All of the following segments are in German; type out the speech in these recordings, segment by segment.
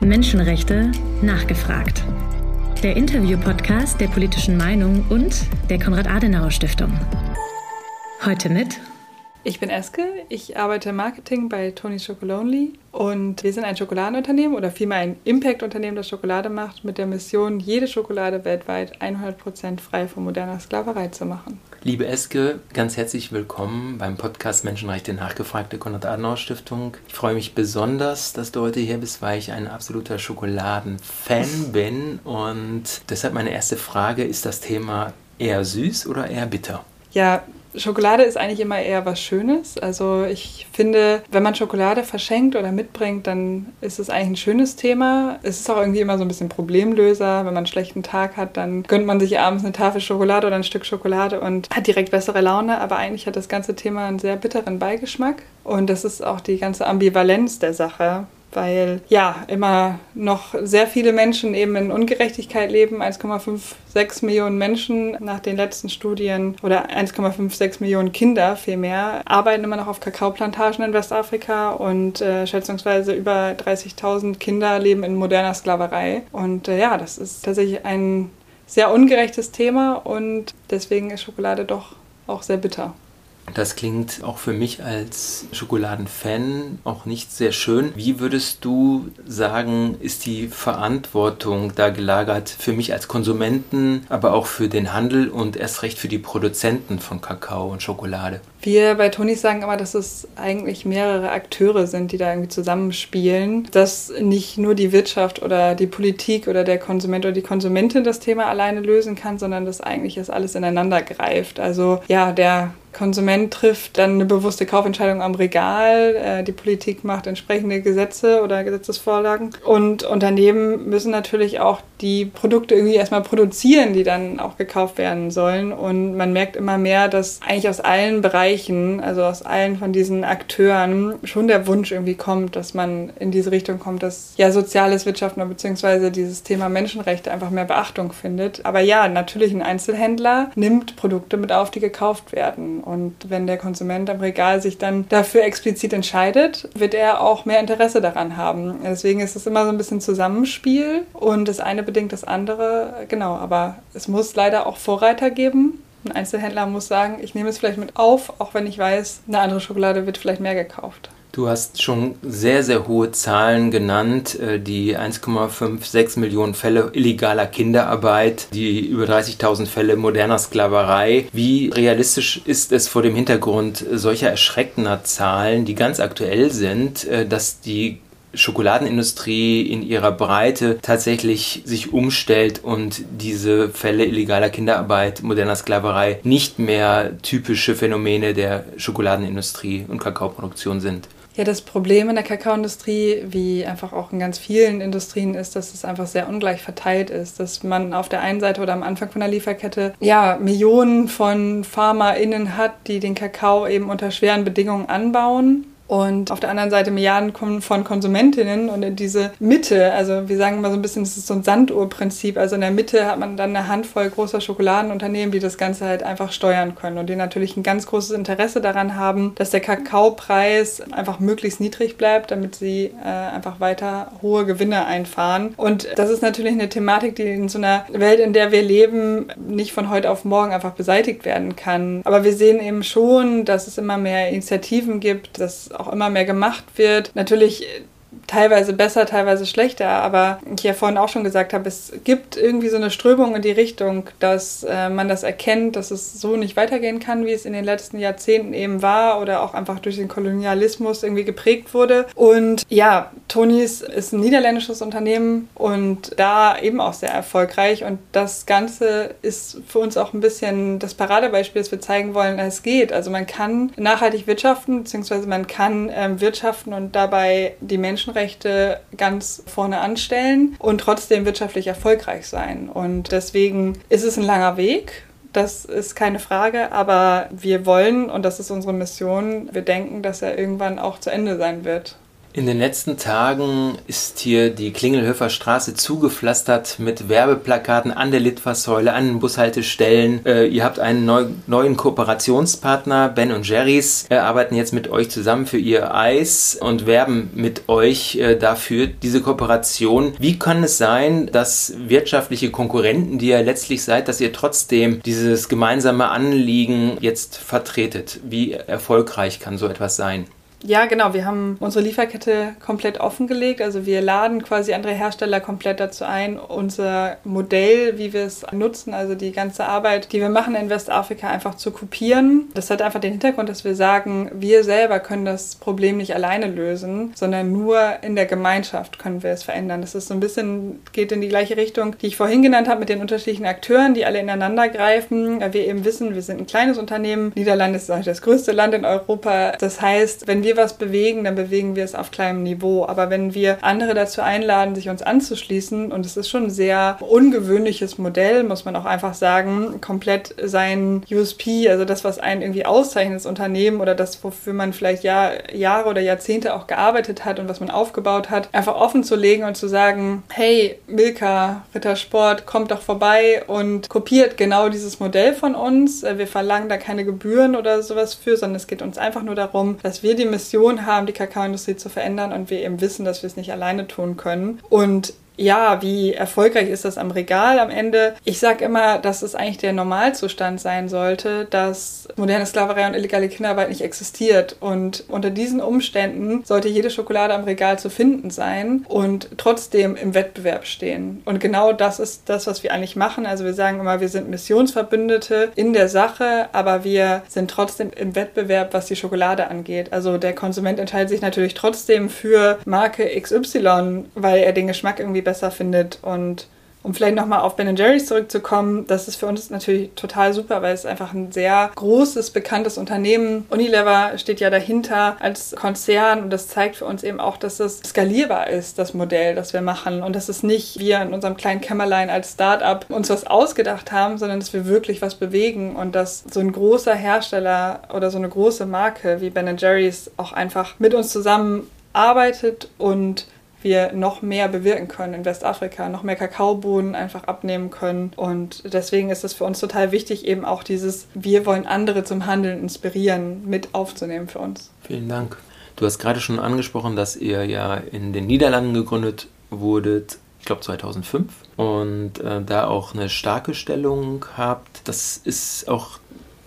Menschenrechte nachgefragt. Der Interview-Podcast der politischen Meinung und der Konrad-Adenauer-Stiftung. Heute mit ich bin Eske, ich arbeite im Marketing bei Tony's Chocolonely und wir sind ein Schokoladenunternehmen oder vielmehr ein Impact-Unternehmen, das Schokolade macht, mit der Mission, jede Schokolade weltweit 100% frei von moderner Sklaverei zu machen. Liebe Eske, ganz herzlich willkommen beim Podcast Menschenrechte nachgefragte Konrad-Adenauer-Stiftung. Ich freue mich besonders, dass du heute hier bist, weil ich ein absoluter Schokoladen-Fan bin und deshalb meine erste Frage, ist das Thema eher süß oder eher bitter? Ja, Schokolade ist eigentlich immer eher was Schönes. Also ich finde, wenn man Schokolade verschenkt oder mitbringt, dann ist es eigentlich ein schönes Thema. Es ist auch irgendwie immer so ein bisschen Problemlöser. Wenn man einen schlechten Tag hat, dann gönnt man sich abends eine Tafel Schokolade oder ein Stück Schokolade und hat direkt bessere Laune. Aber eigentlich hat das ganze Thema einen sehr bitteren Beigeschmack. Und das ist auch die ganze Ambivalenz der Sache weil ja immer noch sehr viele Menschen eben in Ungerechtigkeit leben. 1,56 Millionen Menschen nach den letzten Studien oder 1,56 Millionen Kinder vielmehr arbeiten immer noch auf Kakaoplantagen in Westafrika und äh, schätzungsweise über 30.000 Kinder leben in moderner Sklaverei. Und äh, ja, das ist tatsächlich ein sehr ungerechtes Thema und deswegen ist Schokolade doch auch sehr bitter. Das klingt auch für mich als Schokoladenfan auch nicht sehr schön. Wie würdest du sagen, ist die Verantwortung da gelagert für mich als Konsumenten, aber auch für den Handel und erst recht für die Produzenten von Kakao und Schokolade? Wir bei Toni sagen immer, dass es eigentlich mehrere Akteure sind, die da irgendwie zusammenspielen. Dass nicht nur die Wirtschaft oder die Politik oder der Konsument oder die Konsumentin das Thema alleine lösen kann, sondern dass eigentlich das alles ineinander greift. Also ja, der Konsument trifft dann eine bewusste Kaufentscheidung am Regal, äh, die Politik macht entsprechende Gesetze oder Gesetzesvorlagen und Unternehmen müssen natürlich auch die Produkte irgendwie erstmal produzieren, die dann auch gekauft werden sollen und man merkt immer mehr, dass eigentlich aus allen Bereichen, also aus allen von diesen Akteuren schon der Wunsch irgendwie kommt, dass man in diese Richtung kommt, dass ja soziales Wirtschaften bzw. dieses Thema Menschenrechte einfach mehr Beachtung findet. Aber ja, natürlich ein Einzelhändler nimmt Produkte mit auf, die gekauft werden und wenn der Konsument am Regal sich dann dafür explizit entscheidet, wird er auch mehr Interesse daran haben. Deswegen ist es immer so ein bisschen Zusammenspiel und das eine bedingt das andere. Genau, aber es muss leider auch Vorreiter geben. Ein Einzelhändler muss sagen, ich nehme es vielleicht mit auf, auch wenn ich weiß, eine andere Schokolade wird vielleicht mehr gekauft. Du hast schon sehr, sehr hohe Zahlen genannt, äh, die 1,56 Millionen Fälle illegaler Kinderarbeit, die über 30.000 Fälle moderner Sklaverei. Wie realistisch ist es vor dem Hintergrund solcher erschreckender Zahlen, die ganz aktuell sind, äh, dass die Schokoladenindustrie in ihrer Breite tatsächlich sich umstellt und diese Fälle illegaler Kinderarbeit, moderner Sklaverei nicht mehr typische Phänomene der Schokoladenindustrie und Kakaoproduktion sind. Ja, das Problem in der Kakaoindustrie, wie einfach auch in ganz vielen Industrien, ist, dass es einfach sehr ungleich verteilt ist. Dass man auf der einen Seite oder am Anfang von der Lieferkette ja Millionen von FarmerInnen hat, die den Kakao eben unter schweren Bedingungen anbauen und auf der anderen Seite Milliarden kommen von Konsumentinnen und in diese Mitte, also wir sagen immer so ein bisschen, das ist so ein Sanduhrprinzip, also in der Mitte hat man dann eine Handvoll großer Schokoladenunternehmen, die das Ganze halt einfach steuern können und die natürlich ein ganz großes Interesse daran haben, dass der Kakaopreis einfach möglichst niedrig bleibt, damit sie äh, einfach weiter hohe Gewinne einfahren. Und das ist natürlich eine Thematik, die in so einer Welt, in der wir leben, nicht von heute auf morgen einfach beseitigt werden kann. Aber wir sehen eben schon, dass es immer mehr Initiativen gibt, dass auch immer mehr gemacht wird. Natürlich teilweise besser, teilweise schlechter, aber ich ja vorhin auch schon gesagt habe, es gibt irgendwie so eine Strömung in die Richtung, dass äh, man das erkennt, dass es so nicht weitergehen kann, wie es in den letzten Jahrzehnten eben war oder auch einfach durch den Kolonialismus irgendwie geprägt wurde. Und ja, Tonys ist ein niederländisches Unternehmen und da eben auch sehr erfolgreich und das Ganze ist für uns auch ein bisschen das Paradebeispiel, dass wir zeigen wollen, es geht. Also man kann nachhaltig wirtschaften, beziehungsweise man kann ähm, wirtschaften und dabei die Menschenrechte Menschenrechte ganz vorne anstellen und trotzdem wirtschaftlich erfolgreich sein. Und deswegen ist es ein langer Weg. Das ist keine Frage, aber wir wollen, und das ist unsere Mission, wir denken, dass er irgendwann auch zu Ende sein wird. In den letzten Tagen ist hier die Klingelhöfer Straße zugepflastert mit Werbeplakaten an der Litfaßsäule, an den Bushaltestellen. Äh, ihr habt einen neu, neuen Kooperationspartner, Ben und Jerry's, äh, arbeiten jetzt mit euch zusammen für ihr Eis und werben mit euch äh, dafür, diese Kooperation. Wie kann es sein, dass wirtschaftliche Konkurrenten, die ihr letztlich seid, dass ihr trotzdem dieses gemeinsame Anliegen jetzt vertretet? Wie erfolgreich kann so etwas sein? Ja, genau. Wir haben unsere Lieferkette komplett offengelegt. Also wir laden quasi andere Hersteller komplett dazu ein, unser Modell, wie wir es nutzen, also die ganze Arbeit, die wir machen in Westafrika, einfach zu kopieren. Das hat einfach den Hintergrund, dass wir sagen, wir selber können das Problem nicht alleine lösen, sondern nur in der Gemeinschaft können wir es verändern. Das ist so ein bisschen, geht in die gleiche Richtung, die ich vorhin genannt habe, mit den unterschiedlichen Akteuren, die alle ineinander greifen. Weil wir eben wissen, wir sind ein kleines Unternehmen. Niederlande ist das größte Land in Europa. Das heißt, wenn wir wir was bewegen, dann bewegen wir es auf kleinem Niveau. Aber wenn wir andere dazu einladen, sich uns anzuschließen, und es ist schon ein sehr ungewöhnliches Modell, muss man auch einfach sagen, komplett sein USP, also das, was einen irgendwie auszeichnet, das Unternehmen oder das, wofür man vielleicht Jahr, Jahre oder Jahrzehnte auch gearbeitet hat und was man aufgebaut hat, einfach offen zu legen und zu sagen, hey, Milka, Rittersport, kommt doch vorbei und kopiert genau dieses Modell von uns. Wir verlangen da keine Gebühren oder sowas für, sondern es geht uns einfach nur darum, dass wir die Mission haben, die Kakaoindustrie zu verändern und wir eben wissen, dass wir es nicht alleine tun können. Und ja, wie erfolgreich ist das am Regal am Ende? Ich sage immer, dass es eigentlich der Normalzustand sein sollte, dass moderne Sklaverei und illegale Kinderarbeit nicht existiert. Und unter diesen Umständen sollte jede Schokolade am Regal zu finden sein und trotzdem im Wettbewerb stehen. Und genau das ist das, was wir eigentlich machen. Also wir sagen immer, wir sind Missionsverbündete in der Sache, aber wir sind trotzdem im Wettbewerb, was die Schokolade angeht. Also der Konsument entscheidet sich natürlich trotzdem für Marke XY, weil er den Geschmack irgendwie besser findet. Und um vielleicht nochmal auf Ben Jerry's zurückzukommen, das ist für uns natürlich total super, weil es einfach ein sehr großes, bekanntes Unternehmen. Unilever steht ja dahinter als Konzern und das zeigt für uns eben auch, dass es skalierbar ist, das Modell, das wir machen und dass es nicht wir in unserem kleinen Kämmerlein als Start-up uns was ausgedacht haben, sondern dass wir wirklich was bewegen und dass so ein großer Hersteller oder so eine große Marke wie Ben Jerry's auch einfach mit uns zusammen arbeitet und wir noch mehr bewirken können in Westafrika, noch mehr Kakaobohnen einfach abnehmen können. Und deswegen ist es für uns total wichtig, eben auch dieses, wir wollen andere zum Handeln inspirieren, mit aufzunehmen für uns. Vielen Dank. Du hast gerade schon angesprochen, dass ihr ja in den Niederlanden gegründet wurdet, ich glaube 2005, und äh, da auch eine starke Stellung habt. Das ist auch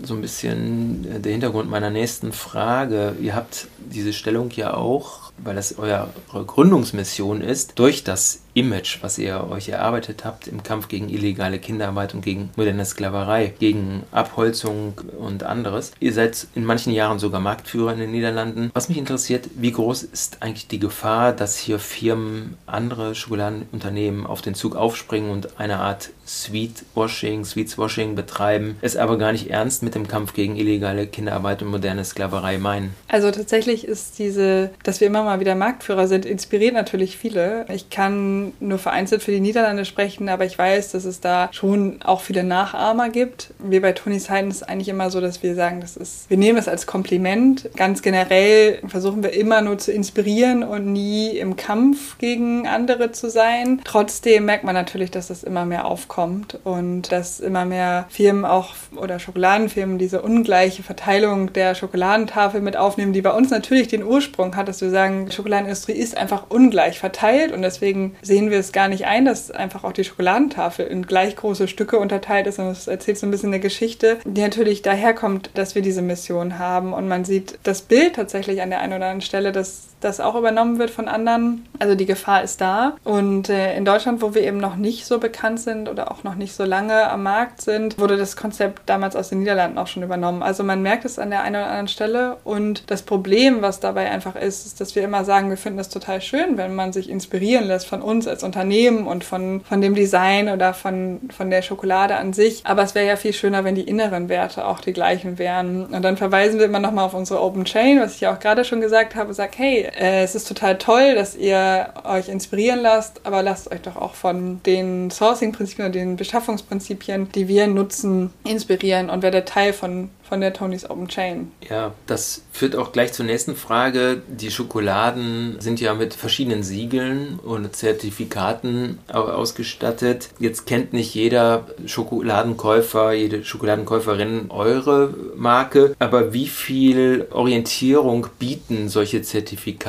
so ein bisschen äh, der Hintergrund meiner nächsten Frage. Ihr habt diese Stellung ja auch weil das eure Gründungsmission ist, durch das Image, was ihr euch erarbeitet habt im Kampf gegen illegale Kinderarbeit und gegen moderne Sklaverei, gegen Abholzung und anderes. Ihr seid in manchen Jahren sogar Marktführer in den Niederlanden. Was mich interessiert, wie groß ist eigentlich die Gefahr, dass hier Firmen, andere Schokoladenunternehmen auf den Zug aufspringen und eine Art Sweetwashing, Sweetswashing betreiben, es aber gar nicht ernst mit dem Kampf gegen illegale Kinderarbeit und moderne Sklaverei meinen? Also tatsächlich ist diese, dass wir immer mal wieder Marktführer sind, inspiriert natürlich viele. Ich kann nur vereinzelt für die Niederlande sprechen, aber ich weiß, dass es da schon auch viele Nachahmer gibt. Wir bei Tony's Heiden ist eigentlich immer so, dass wir sagen, das ist, wir nehmen es als Kompliment. Ganz generell versuchen wir immer nur zu inspirieren und nie im Kampf gegen andere zu sein. Trotzdem merkt man natürlich, dass das immer mehr aufkommt und dass immer mehr Firmen auch oder Schokoladenfirmen diese ungleiche Verteilung der Schokoladentafel mit aufnehmen, die bei uns natürlich den Ursprung hat, dass wir sagen, die Schokoladenindustrie ist einfach ungleich verteilt und deswegen sehen wir es gar nicht ein, dass einfach auch die Schokoladentafel in gleich große Stücke unterteilt ist. Und es erzählt so ein bisschen eine Geschichte, die natürlich daherkommt, dass wir diese Mission haben. Und man sieht das Bild tatsächlich an der einen oder anderen Stelle, dass das auch übernommen wird von anderen. Also die Gefahr ist da. Und äh, in Deutschland, wo wir eben noch nicht so bekannt sind oder auch noch nicht so lange am Markt sind, wurde das Konzept damals aus den Niederlanden auch schon übernommen. Also man merkt es an der einen oder anderen Stelle. Und das Problem, was dabei einfach ist, ist, dass wir immer sagen, wir finden es total schön, wenn man sich inspirieren lässt von uns als Unternehmen und von, von dem Design oder von, von der Schokolade an sich. Aber es wäre ja viel schöner, wenn die inneren Werte auch die gleichen wären. Und dann verweisen wir immer nochmal auf unsere Open Chain, was ich ja auch gerade schon gesagt habe, sagt, hey, äh, es ist total toll, dass ihr euch inspirieren lasst, aber lasst euch doch auch von den Sourcing-Prinzipien und den Beschaffungsprinzipien, die wir nutzen, inspirieren und werdet Teil von von der Tony's Open Chain. Ja, das führt auch gleich zur nächsten Frage. Die Schokoladen sind ja mit verschiedenen Siegeln und Zertifikaten ausgestattet. Jetzt kennt nicht jeder Schokoladenkäufer, jede Schokoladenkäuferin eure Marke, aber wie viel Orientierung bieten solche Zertifikate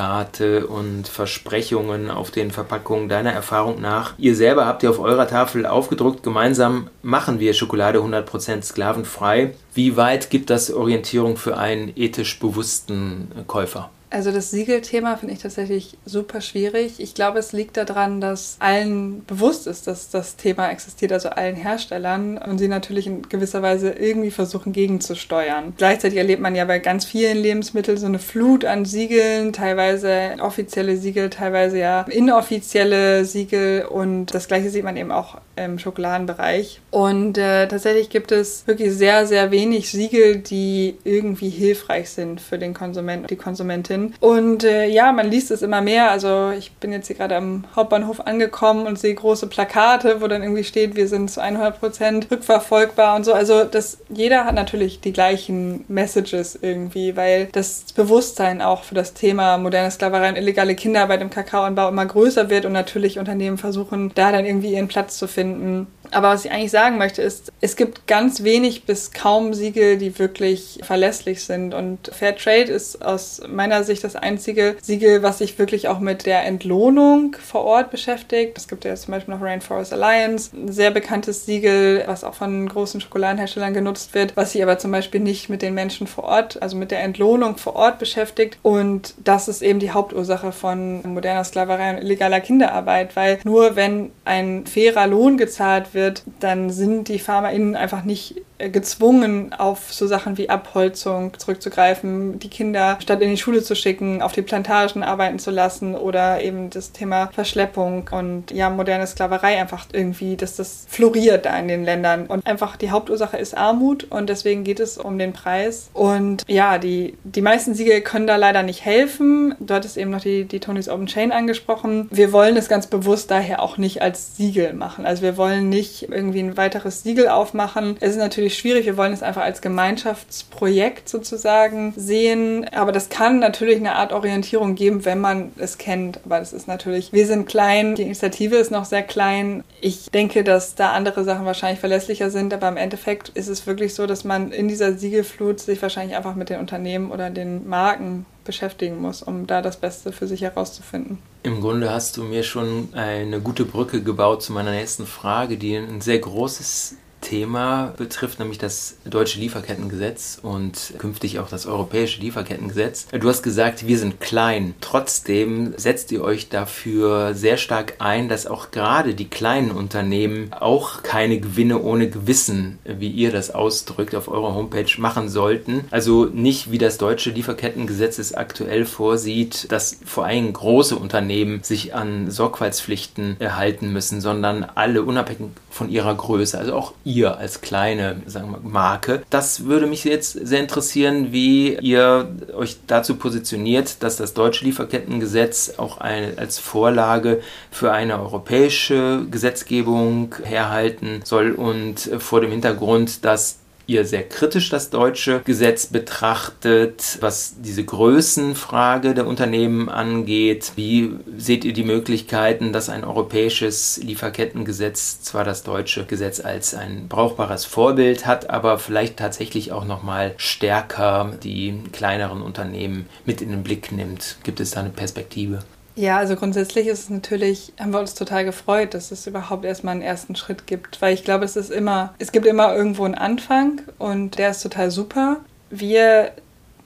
und Versprechungen auf den Verpackungen deiner Erfahrung nach? Ihr selber habt ja auf eurer Tafel aufgedruckt, gemeinsam machen wir Schokolade 100% sklavenfrei. Wie weit gibt das Orientierung für einen ethisch bewussten Käufer? Also das Siegelthema finde ich tatsächlich super schwierig. Ich glaube, es liegt daran, dass allen bewusst ist, dass das Thema existiert, also allen Herstellern und sie natürlich in gewisser Weise irgendwie versuchen gegenzusteuern. Gleichzeitig erlebt man ja bei ganz vielen Lebensmitteln so eine Flut an Siegeln, teilweise offizielle Siegel, teilweise ja inoffizielle Siegel und das gleiche sieht man eben auch im Schokoladenbereich. Und äh, tatsächlich gibt es wirklich sehr, sehr wenig Siegel, die irgendwie hilfreich sind für den Konsumenten, die Konsumentin. Und äh, ja, man liest es immer mehr. Also ich bin jetzt hier gerade am Hauptbahnhof angekommen und sehe große Plakate, wo dann irgendwie steht, wir sind zu 100 Prozent rückverfolgbar und so. Also das, jeder hat natürlich die gleichen Messages irgendwie, weil das Bewusstsein auch für das Thema moderne Sklaverei und illegale Kinderarbeit im Kakaoanbau immer größer wird und natürlich Unternehmen versuchen, da dann irgendwie ihren Platz zu finden. Aber was ich eigentlich sagen möchte, ist, es gibt ganz wenig bis kaum Siegel, die wirklich verlässlich sind. Und Fair Trade ist aus meiner Sicht das einzige Siegel, was sich wirklich auch mit der Entlohnung vor Ort beschäftigt. Es gibt ja zum Beispiel noch Rainforest Alliance, ein sehr bekanntes Siegel, was auch von großen Schokoladenherstellern genutzt wird, was sich aber zum Beispiel nicht mit den Menschen vor Ort, also mit der Entlohnung vor Ort beschäftigt. Und das ist eben die Hauptursache von moderner Sklaverei und illegaler Kinderarbeit, weil nur wenn ein fairer Lohn gezahlt wird, wird, dann sind die PharmaInnen einfach nicht gezwungen, auf so Sachen wie Abholzung zurückzugreifen, die Kinder statt in die Schule zu schicken, auf die Plantagen arbeiten zu lassen oder eben das Thema Verschleppung und ja, moderne Sklaverei einfach irgendwie, dass das floriert da in den Ländern. Und einfach die Hauptursache ist Armut und deswegen geht es um den Preis. Und ja, die, die meisten Siegel können da leider nicht helfen. Du hattest eben noch die, die Tony's Open Chain angesprochen. Wir wollen es ganz bewusst daher auch nicht als Siegel machen. Also wir wollen nicht irgendwie ein weiteres Siegel aufmachen. Es ist natürlich natürlich schwierig. Wir wollen es einfach als Gemeinschaftsprojekt sozusagen sehen. Aber das kann natürlich eine Art Orientierung geben, wenn man es kennt. Aber das ist natürlich, wir sind klein, die Initiative ist noch sehr klein. Ich denke, dass da andere Sachen wahrscheinlich verlässlicher sind. Aber im Endeffekt ist es wirklich so, dass man in dieser Siegelflut sich wahrscheinlich einfach mit den Unternehmen oder den Marken beschäftigen muss, um da das Beste für sich herauszufinden. Im Grunde hast du mir schon eine gute Brücke gebaut zu meiner nächsten Frage, die ein sehr großes Thema betrifft, nämlich das deutsche Lieferkettengesetz und künftig auch das europäische Lieferkettengesetz. Du hast gesagt, wir sind klein. Trotzdem setzt ihr euch dafür sehr stark ein, dass auch gerade die kleinen Unternehmen auch keine Gewinne ohne Gewissen, wie ihr das ausdrückt, auf eurer Homepage machen sollten. Also nicht wie das deutsche Lieferkettengesetz es aktuell vorsieht, dass vor allem große Unternehmen sich an Sorgfaltspflichten erhalten müssen, sondern alle unabhängig von ihrer Größe, also auch ihr ihr als kleine sagen wir, Marke. Das würde mich jetzt sehr interessieren, wie ihr euch dazu positioniert, dass das deutsche Lieferkettengesetz auch eine, als Vorlage für eine europäische Gesetzgebung herhalten soll und vor dem Hintergrund, dass ihr sehr kritisch das deutsche Gesetz betrachtet, was diese Größenfrage der Unternehmen angeht. Wie seht ihr die Möglichkeiten, dass ein europäisches Lieferkettengesetz zwar das deutsche Gesetz als ein brauchbares Vorbild hat, aber vielleicht tatsächlich auch noch mal stärker die kleineren Unternehmen mit in den Blick nimmt? Gibt es da eine Perspektive? Ja, also grundsätzlich ist es natürlich, haben wir uns total gefreut, dass es überhaupt erstmal einen ersten Schritt gibt, weil ich glaube, es ist immer, es gibt immer irgendwo einen Anfang und der ist total super. Wir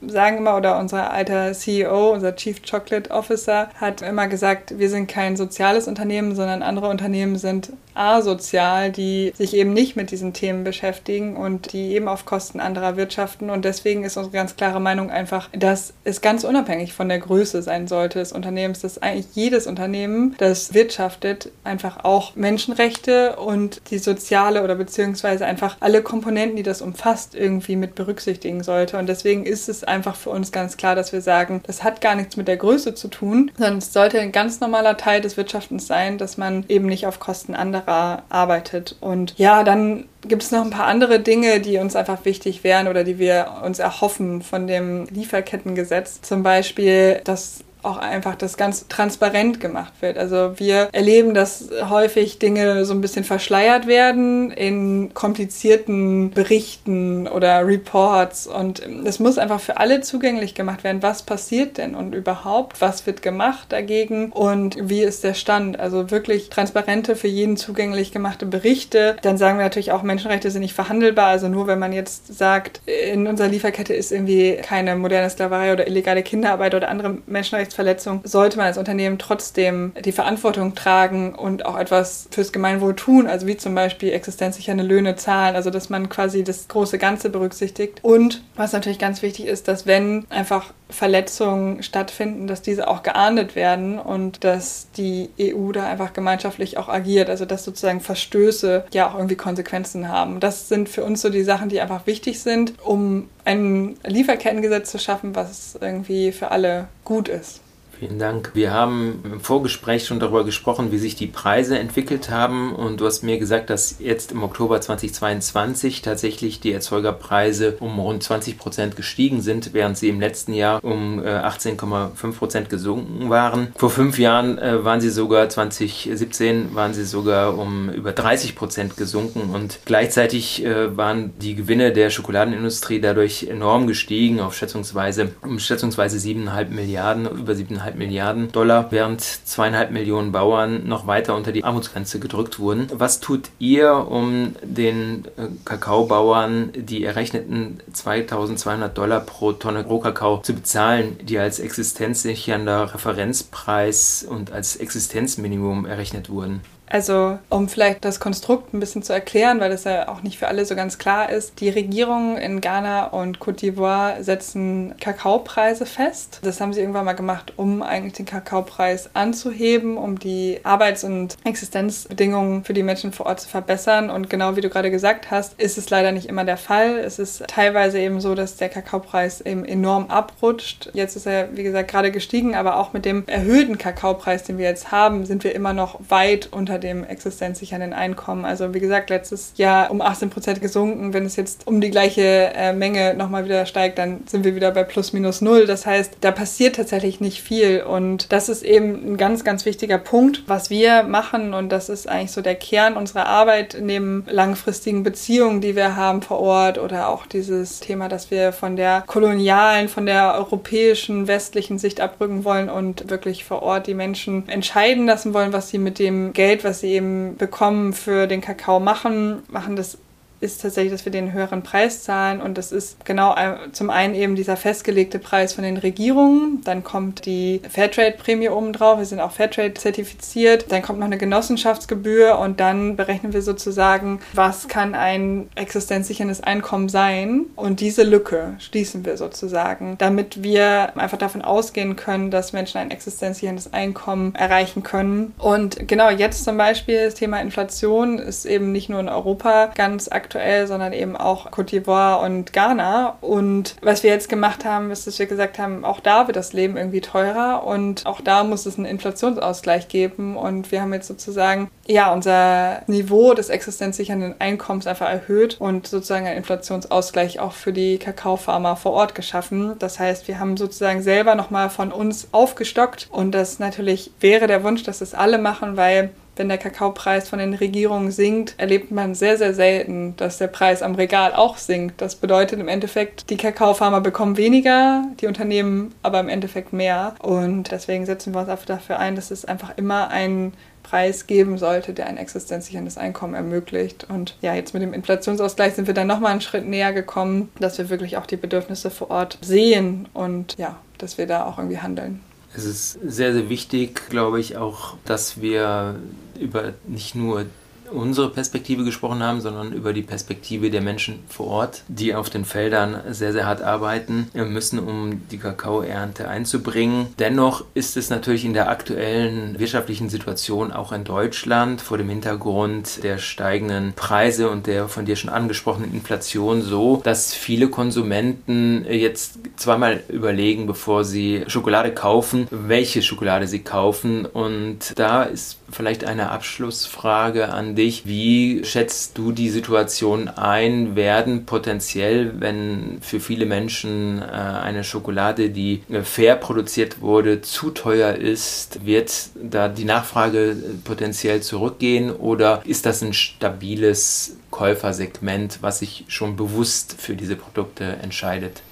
sagen immer, oder unser alter CEO, unser Chief Chocolate Officer, hat immer gesagt, wir sind kein soziales Unternehmen, sondern andere Unternehmen sind asozial, die sich eben nicht mit diesen Themen beschäftigen und die eben auf Kosten anderer wirtschaften. Und deswegen ist unsere ganz klare Meinung einfach, dass es ganz unabhängig von der Größe sein sollte des Unternehmens, dass eigentlich jedes Unternehmen, das wirtschaftet, einfach auch Menschenrechte und die soziale oder beziehungsweise einfach alle Komponenten, die das umfasst, irgendwie mit berücksichtigen sollte. Und deswegen ist es einfach für uns ganz klar, dass wir sagen, das hat gar nichts mit der Größe zu tun, sondern es sollte ein ganz normaler Teil des Wirtschaftens sein, dass man eben nicht auf Kosten anderer arbeitet. Und ja, dann gibt es noch ein paar andere Dinge, die uns einfach wichtig wären oder die wir uns erhoffen von dem Lieferkettengesetz. Zum Beispiel, dass auch einfach das ganz transparent gemacht wird. Also wir erleben, dass häufig Dinge so ein bisschen verschleiert werden in komplizierten Berichten oder Reports und es muss einfach für alle zugänglich gemacht werden. Was passiert denn und überhaupt? Was wird gemacht dagegen und wie ist der Stand? Also wirklich transparente, für jeden zugänglich gemachte Berichte. Dann sagen wir natürlich auch, Menschenrechte sind nicht verhandelbar. Also nur wenn man jetzt sagt, in unserer Lieferkette ist irgendwie keine moderne Sklaverei oder illegale Kinderarbeit oder andere Menschenrechte Menschenrechtsverletzung sollte man als Unternehmen trotzdem die Verantwortung tragen und auch etwas fürs Gemeinwohl tun, also wie zum Beispiel existenzsichernde Löhne zahlen, also dass man quasi das große Ganze berücksichtigt. Und was natürlich ganz wichtig ist, dass wenn einfach Verletzungen stattfinden, dass diese auch geahndet werden und dass die EU da einfach gemeinschaftlich auch agiert, also dass sozusagen Verstöße ja auch irgendwie Konsequenzen haben. Das sind für uns so die Sachen, die einfach wichtig sind, um ein Lieferkettengesetz zu schaffen, was irgendwie für alle gut ist. Vielen Dank. Wir haben im Vorgespräch schon darüber gesprochen, wie sich die Preise entwickelt haben. Und du hast mir gesagt, dass jetzt im Oktober 2022 tatsächlich die Erzeugerpreise um rund 20 Prozent gestiegen sind, während sie im letzten Jahr um 18,5 äh, Prozent gesunken waren. Vor fünf Jahren äh, waren sie sogar, 2017 waren sie sogar um über 30 Prozent gesunken. Und gleichzeitig äh, waren die Gewinne der Schokoladenindustrie dadurch enorm gestiegen auf schätzungsweise, um schätzungsweise 7,5 Milliarden, über 7,5 1,5 Milliarden Dollar, während zweieinhalb Millionen Bauern noch weiter unter die Armutsgrenze gedrückt wurden. Was tut ihr, um den äh, Kakaobauern die errechneten 2200 Dollar pro Tonne Rohkakao zu bezahlen, die als existenzsichernder Referenzpreis und als Existenzminimum errechnet wurden? Also, um vielleicht das Konstrukt ein bisschen zu erklären, weil das ja auch nicht für alle so ganz klar ist. Die Regierungen in Ghana und Côte d'Ivoire setzen Kakaopreise fest. Das haben sie irgendwann mal gemacht, um eigentlich den Kakaopreis anzuheben, um die Arbeits- und Existenzbedingungen für die Menschen vor Ort zu verbessern. Und genau wie du gerade gesagt hast, ist es leider nicht immer der Fall. Es ist teilweise eben so, dass der Kakaopreis eben enorm abrutscht. Jetzt ist er, wie gesagt, gerade gestiegen, aber auch mit dem erhöhten Kakaopreis, den wir jetzt haben, sind wir immer noch weit unter unter dem existenzsichernden Einkommen. Also wie gesagt, letztes Jahr um 18 Prozent gesunken. Wenn es jetzt um die gleiche äh, Menge nochmal wieder steigt, dann sind wir wieder bei plus minus null. Das heißt, da passiert tatsächlich nicht viel. Und das ist eben ein ganz, ganz wichtiger Punkt, was wir machen. Und das ist eigentlich so der Kern unserer Arbeit neben langfristigen Beziehungen, die wir haben vor Ort oder auch dieses Thema, dass wir von der kolonialen, von der europäischen, westlichen Sicht abrücken wollen und wirklich vor Ort die Menschen entscheiden lassen wollen, was sie mit dem Geld, was sie eben bekommen für den Kakao machen, machen das ist tatsächlich, dass wir den höheren Preis zahlen. Und das ist genau zum einen eben dieser festgelegte Preis von den Regierungen, dann kommt die Fairtrade-Prämie obendrauf, wir sind auch Fairtrade zertifiziert, dann kommt noch eine Genossenschaftsgebühr. Und dann berechnen wir sozusagen, was kann ein existenzsicherndes Einkommen sein. Und diese Lücke schließen wir sozusagen, damit wir einfach davon ausgehen können, dass Menschen ein existenzsicherndes Einkommen erreichen können. Und genau jetzt zum Beispiel das Thema Inflation ist eben nicht nur in Europa ganz aktuell, aktuell, sondern eben auch Côte d'Ivoire und Ghana. Und was wir jetzt gemacht haben, ist, dass wir gesagt haben, auch da wird das Leben irgendwie teurer und auch da muss es einen Inflationsausgleich geben. Und wir haben jetzt sozusagen ja unser Niveau des existenzsichernden Einkommens einfach erhöht und sozusagen einen Inflationsausgleich auch für die Kakaofarmer vor Ort geschaffen. Das heißt, wir haben sozusagen selber nochmal von uns aufgestockt und das natürlich wäre der Wunsch, dass es alle machen, weil wenn der Kakaopreis von den Regierungen sinkt, erlebt man sehr, sehr selten, dass der Preis am Regal auch sinkt. Das bedeutet im Endeffekt, die Kakaofarmer bekommen weniger, die Unternehmen aber im Endeffekt mehr. Und deswegen setzen wir uns dafür ein, dass es einfach immer einen Preis geben sollte, der ein existenzsicherndes Einkommen ermöglicht. Und ja, jetzt mit dem Inflationsausgleich sind wir dann nochmal einen Schritt näher gekommen, dass wir wirklich auch die Bedürfnisse vor Ort sehen und ja, dass wir da auch irgendwie handeln. Es ist sehr, sehr wichtig, glaube ich, auch, dass wir über nicht nur unsere Perspektive gesprochen haben, sondern über die Perspektive der Menschen vor Ort, die auf den Feldern sehr, sehr hart arbeiten müssen, um die Kakaoernte einzubringen. Dennoch ist es natürlich in der aktuellen wirtschaftlichen Situation auch in Deutschland vor dem Hintergrund der steigenden Preise und der von dir schon angesprochenen Inflation so, dass viele Konsumenten jetzt zweimal überlegen, bevor sie Schokolade kaufen, welche Schokolade sie kaufen. Und da ist vielleicht eine Abschlussfrage an dich. Wie schätzt du die Situation ein? Werden potenziell, wenn für viele Menschen äh, eine Schokolade, die äh, fair produziert wurde, zu teuer ist, wird da die Nachfrage potenziell zurückgehen oder ist das ein stabiles Käufersegment, was sich schon bewusst für diese Produkte entscheidet?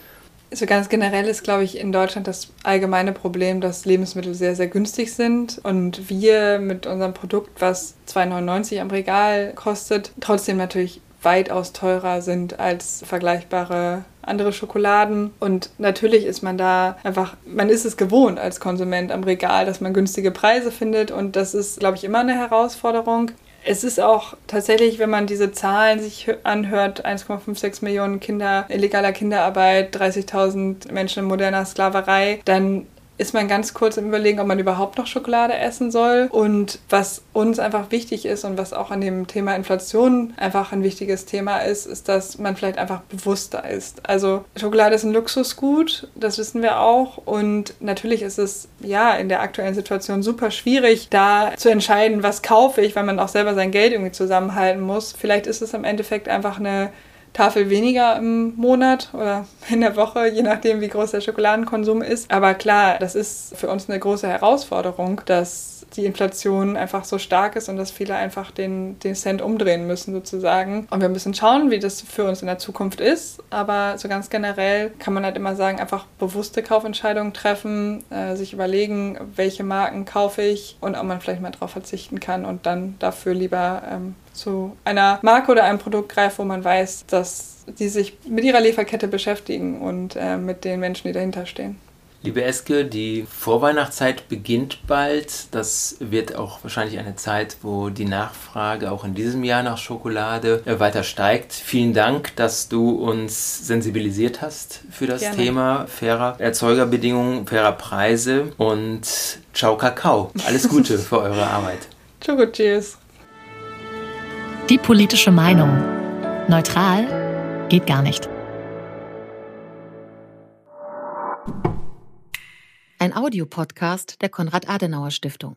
So also ganz generell ist, glaube ich, in Deutschland das allgemeine Problem, dass Lebensmittel sehr, sehr günstig sind und wir mit unserem Produkt, was 2,99 am Regal kostet, trotzdem natürlich weitaus teurer sind als vergleichbare andere Schokoladen. Und natürlich ist man da einfach, man ist es gewohnt als Konsument am Regal, dass man günstige Preise findet. Und das ist, glaube ich, immer eine Herausforderung es ist auch tatsächlich, wenn man diese Zahlen sich anhört, 1,56 Millionen Kinder, illegaler Kinderarbeit, 30.000 Menschen in moderner Sklaverei, dann ist man ganz kurz im Überlegen, ob man überhaupt noch Schokolade essen soll. Und was uns einfach wichtig ist und was auch an dem Thema Inflation einfach ein wichtiges Thema ist, ist, dass man vielleicht einfach bewusster ist. Also Schokolade ist ein Luxusgut, das wissen wir auch. Und natürlich ist es ja in der aktuellen Situation super schwierig, da zu entscheiden, was kaufe ich, weil man auch selber sein Geld irgendwie zusammenhalten muss. Vielleicht ist es im Endeffekt einfach eine Tafel weniger im Monat oder in der Woche, je nachdem, wie groß der Schokoladenkonsum ist. Aber klar, das ist für uns eine große Herausforderung, dass die Inflation einfach so stark ist und dass viele einfach den, den Cent umdrehen müssen sozusagen. Und wir müssen schauen, wie das für uns in der Zukunft ist. Aber so ganz generell kann man halt immer sagen, einfach bewusste Kaufentscheidungen treffen, äh, sich überlegen, welche Marken kaufe ich und ob man vielleicht mal darauf verzichten kann und dann dafür lieber ähm, zu einer Marke oder einem Produkt greift, wo man weiß, dass die sich mit ihrer Lieferkette beschäftigen und äh, mit den Menschen, die dahinter stehen. Liebe Eske, die Vorweihnachtszeit beginnt bald. Das wird auch wahrscheinlich eine Zeit, wo die Nachfrage auch in diesem Jahr nach Schokolade äh, weiter steigt. Vielen Dank, dass du uns sensibilisiert hast für das Gerne. Thema fairer Erzeugerbedingungen, fairer Preise und ciao Kakao. Alles Gute für eure Arbeit. Ciao, cheers. Die politische Meinung. Neutral geht gar nicht. Ein Audiopodcast der Konrad-Adenauer-Stiftung.